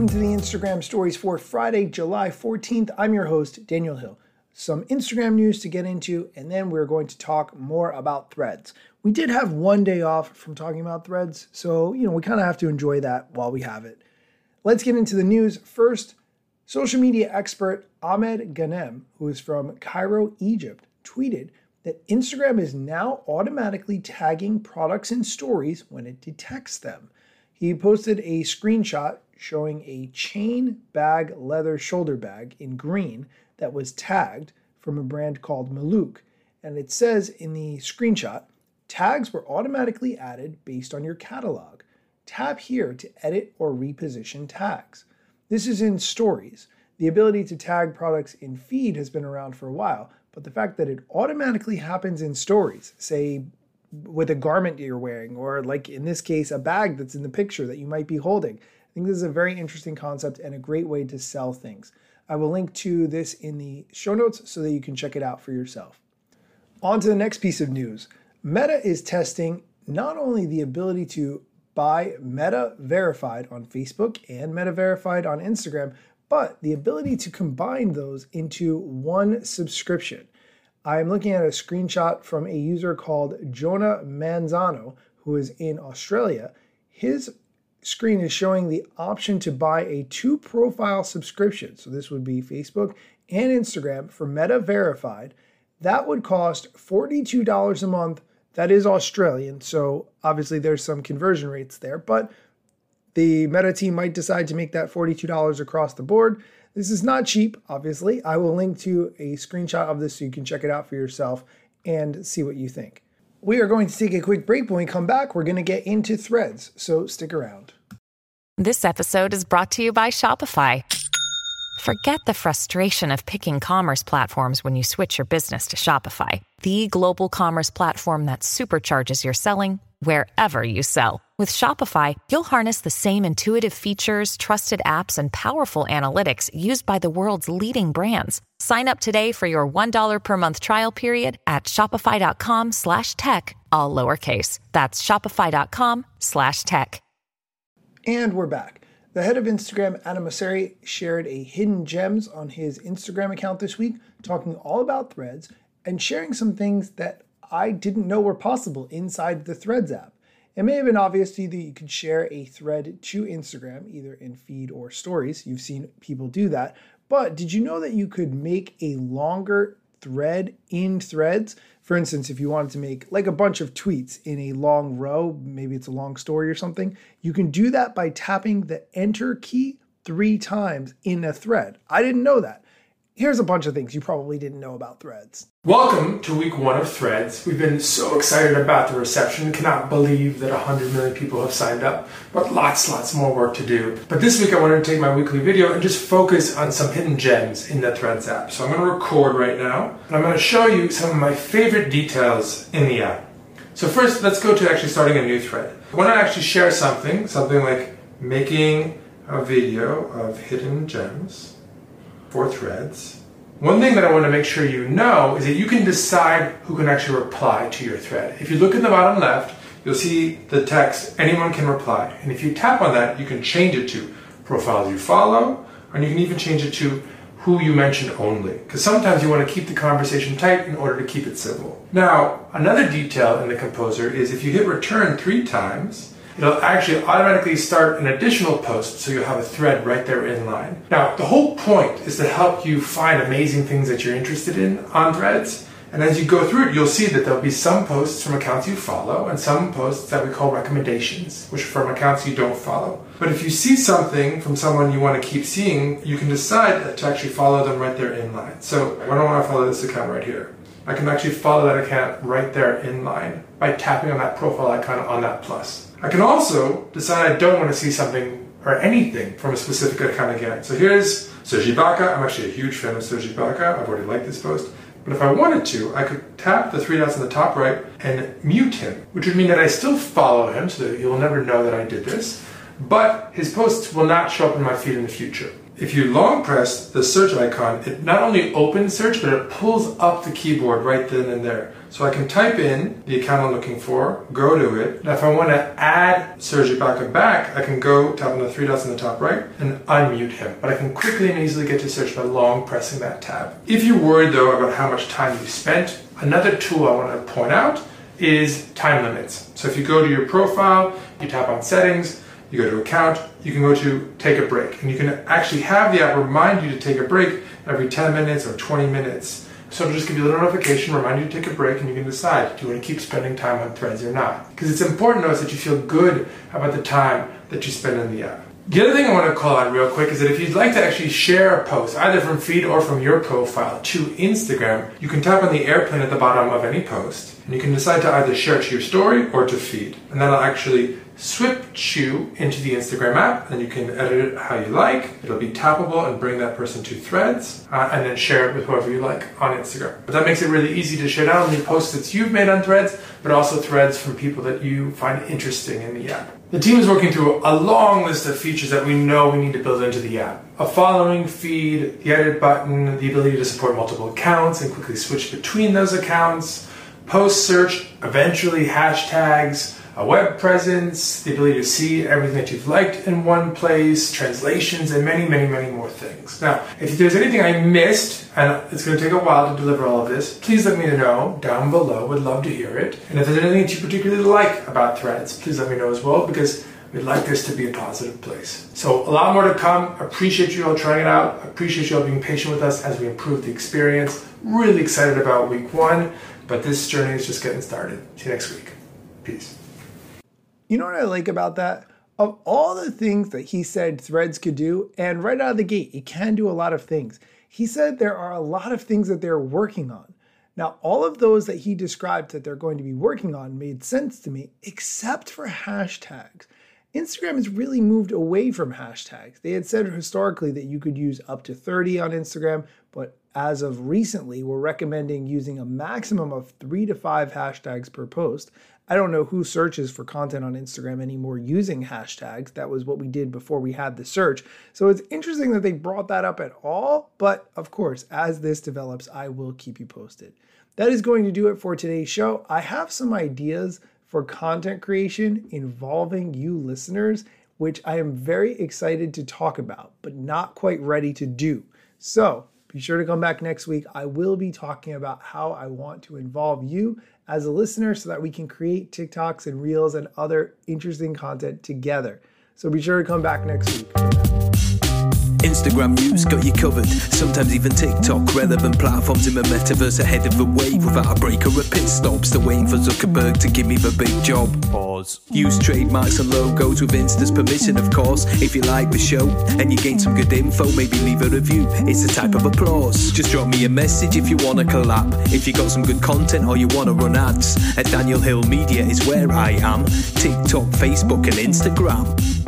welcome to the Instagram stories for Friday, July 14th. I'm your host, Daniel Hill. Some Instagram news to get into, and then we're going to talk more about threads. We did have one day off from talking about threads, so you know, we kind of have to enjoy that while we have it. Let's get into the news. First, social media expert Ahmed Ghanem, who is from Cairo, Egypt, tweeted that Instagram is now automatically tagging products in stories when it detects them. He posted a screenshot showing a chain bag leather shoulder bag in green that was tagged from a brand called Maluk. And it says in the screenshot, tags were automatically added based on your catalog. Tap here to edit or reposition tags. This is in stories. The ability to tag products in feed has been around for a while, but the fact that it automatically happens in stories, say with a garment you're wearing, or like in this case, a bag that's in the picture that you might be holding. I think this is a very interesting concept and a great way to sell things. I will link to this in the show notes so that you can check it out for yourself. On to the next piece of news. Meta is testing not only the ability to buy Meta Verified on Facebook and Meta Verified on Instagram, but the ability to combine those into one subscription. I'm looking at a screenshot from a user called Jonah Manzano, who is in Australia. His screen is showing the option to buy a two profile subscription. So this would be Facebook and Instagram for Meta Verified. That would cost $42 a month. That is Australian. So obviously there's some conversion rates there, but the Meta team might decide to make that $42 across the board. This is not cheap, obviously. I will link to a screenshot of this so you can check it out for yourself and see what you think. We are going to take a quick break. When we come back, we're going to get into threads, so stick around. This episode is brought to you by Shopify. Forget the frustration of picking commerce platforms when you switch your business to Shopify, the global commerce platform that supercharges your selling wherever you sell. With Shopify, you'll harness the same intuitive features, trusted apps, and powerful analytics used by the world's leading brands. Sign up today for your $1 per month trial period at shopify.com slash tech, all lowercase. That's shopify.com slash tech. And we're back. The head of Instagram, Adam Mosseri, shared a hidden gems on his Instagram account this week, talking all about threads and sharing some things that I didn't know were possible inside the Threads app. It may have been obvious to you that you could share a thread to Instagram, either in feed or stories. You've seen people do that. But did you know that you could make a longer thread in threads? For instance, if you wanted to make like a bunch of tweets in a long row, maybe it's a long story or something, you can do that by tapping the enter key three times in a thread. I didn't know that. Here's a bunch of things you probably didn't know about threads. Welcome to week one of Threads. We've been so excited about the reception, cannot believe that 100 million people have signed up, but lots, lots more work to do. But this week I wanted to take my weekly video and just focus on some hidden gems in the Threads app. So I'm going to record right now, and I'm going to show you some of my favorite details in the app. So first, let's go to actually starting a new thread. I want to actually share something, something like making a video of hidden gems for threads. One thing that I want to make sure you know is that you can decide who can actually reply to your thread. If you look in the bottom left, you'll see the text, anyone can reply. And if you tap on that, you can change it to profiles you follow, and you can even change it to who you mentioned only. Because sometimes you want to keep the conversation tight in order to keep it civil. Now, another detail in the composer is if you hit return three times, it'll actually automatically start an additional post so you'll have a thread right there in line. Now, the whole point is to help you find amazing things that you're interested in on threads. And as you go through it, you'll see that there'll be some posts from accounts you follow and some posts that we call recommendations, which are from accounts you don't follow. But if you see something from someone you want to keep seeing, you can decide to actually follow them right there in line. So why don't I want to follow this account right here? I can actually follow that account right there in line by tapping on that profile icon on that plus. I can also decide I don't want to see something or anything from a specific account again. So here's Serge Ibaka. I'm actually a huge fan of Serge Ibaka. I've already liked this post. But if I wanted to, I could tap the three dots on the top right and mute him, which would mean that I still follow him so that you'll never know that I did this, but his posts will not show up in my feed in the future. if you long press the search icon, it not only opens search, but it pulls up the keyboard right then and there. So I can type in the account I'm looking for, go to it. Now if I want to add Serge Ibaka back, I can go tap on the three dots in the top right and unmute him. But I can quickly and easily get to search by long pressing that tab. If you're worried though about how much time you spent, another tool I want to point out is time limits. So if you go to your profile, you tap on settings, you go to account, you can go to take a break. And you can actually have the app remind you to take a break every 10 minutes or 20 minutes. So it'll just give you a little notification, remind you to take a break, and you can decide do you want to keep spending time on threads or not. Because it's important to us that you feel good about the time that you spend in the app. The other thing I want to call out real quick is that if you'd like to actually share a post, either from feed or from your profile to Instagram, you can tap on the airplane at the bottom of any post, and you can decide to either share to your story or to feed. And that'll actually switch you into the Instagram app, and you can edit it how you like. It'll be tappable and bring that person to threads, uh, and then share it with whoever you like on Instagram. But that makes it really easy to share not only posts that you've made on threads, but also threads from people that you find interesting in the app. The team is working through a long list of features that we know we need to build into the app. A following feed, the edit button, the ability to support multiple accounts and quickly switch between those accounts, post search, eventually hashtags, a web presence, the ability to see everything that you've liked in one place, translations, and many, many, many more things. Now, if there's anything I missed, and it's going to take a while to deliver all of this, please let me know down below. Would love to hear it. And if there's anything that you particularly like about Threads, please let me know as well, because we'd like this to be a positive place. So a lot more to come. Appreciate you all trying it out. Appreciate you all being patient with us as we improve the experience. Really excited about week one, but this journey is just getting started. See you next week. Peace. You know what I like about that? Of all the things that he said Threads could do, and right out of the gate, it can do a lot of things. He said there are a lot of things that they're working on. Now, all of those that he described that they're going to be working on made sense to me, except for hashtags. Instagram has really moved away from hashtags. They had said historically that you could use up to 30 on Instagram, but as of recently, we're recommending using a maximum of three to five hashtags per post. I don't know who searches for content on Instagram anymore using hashtags. That was what we did before we had the search. So it's interesting that they brought that up at all. But of course, as this develops, I will keep you posted. That is going to do it for today's show. I have some ideas for content creation involving you listeners, which I am very excited to talk about, but not quite ready to do. So be sure to come back next week. I will be talking about how I want to involve you as a listener so that we can create TikToks and Reels and other interesting content together. So be sure to come back next week. Instagram news got you covered. Sometimes even TikTok, relevant platforms in the metaverse ahead of the wave without a break or a pit stop. Still waiting for Zuckerberg to give me the big job. Use trademarks and logos with Insta's permission, of course. If you like the show and you gain some good info, maybe leave a review. It's a type of applause. Just drop me a message if you want to collab. If you got some good content or you want to run ads, at Daniel Hill Media is where I am. TikTok, Facebook, and Instagram.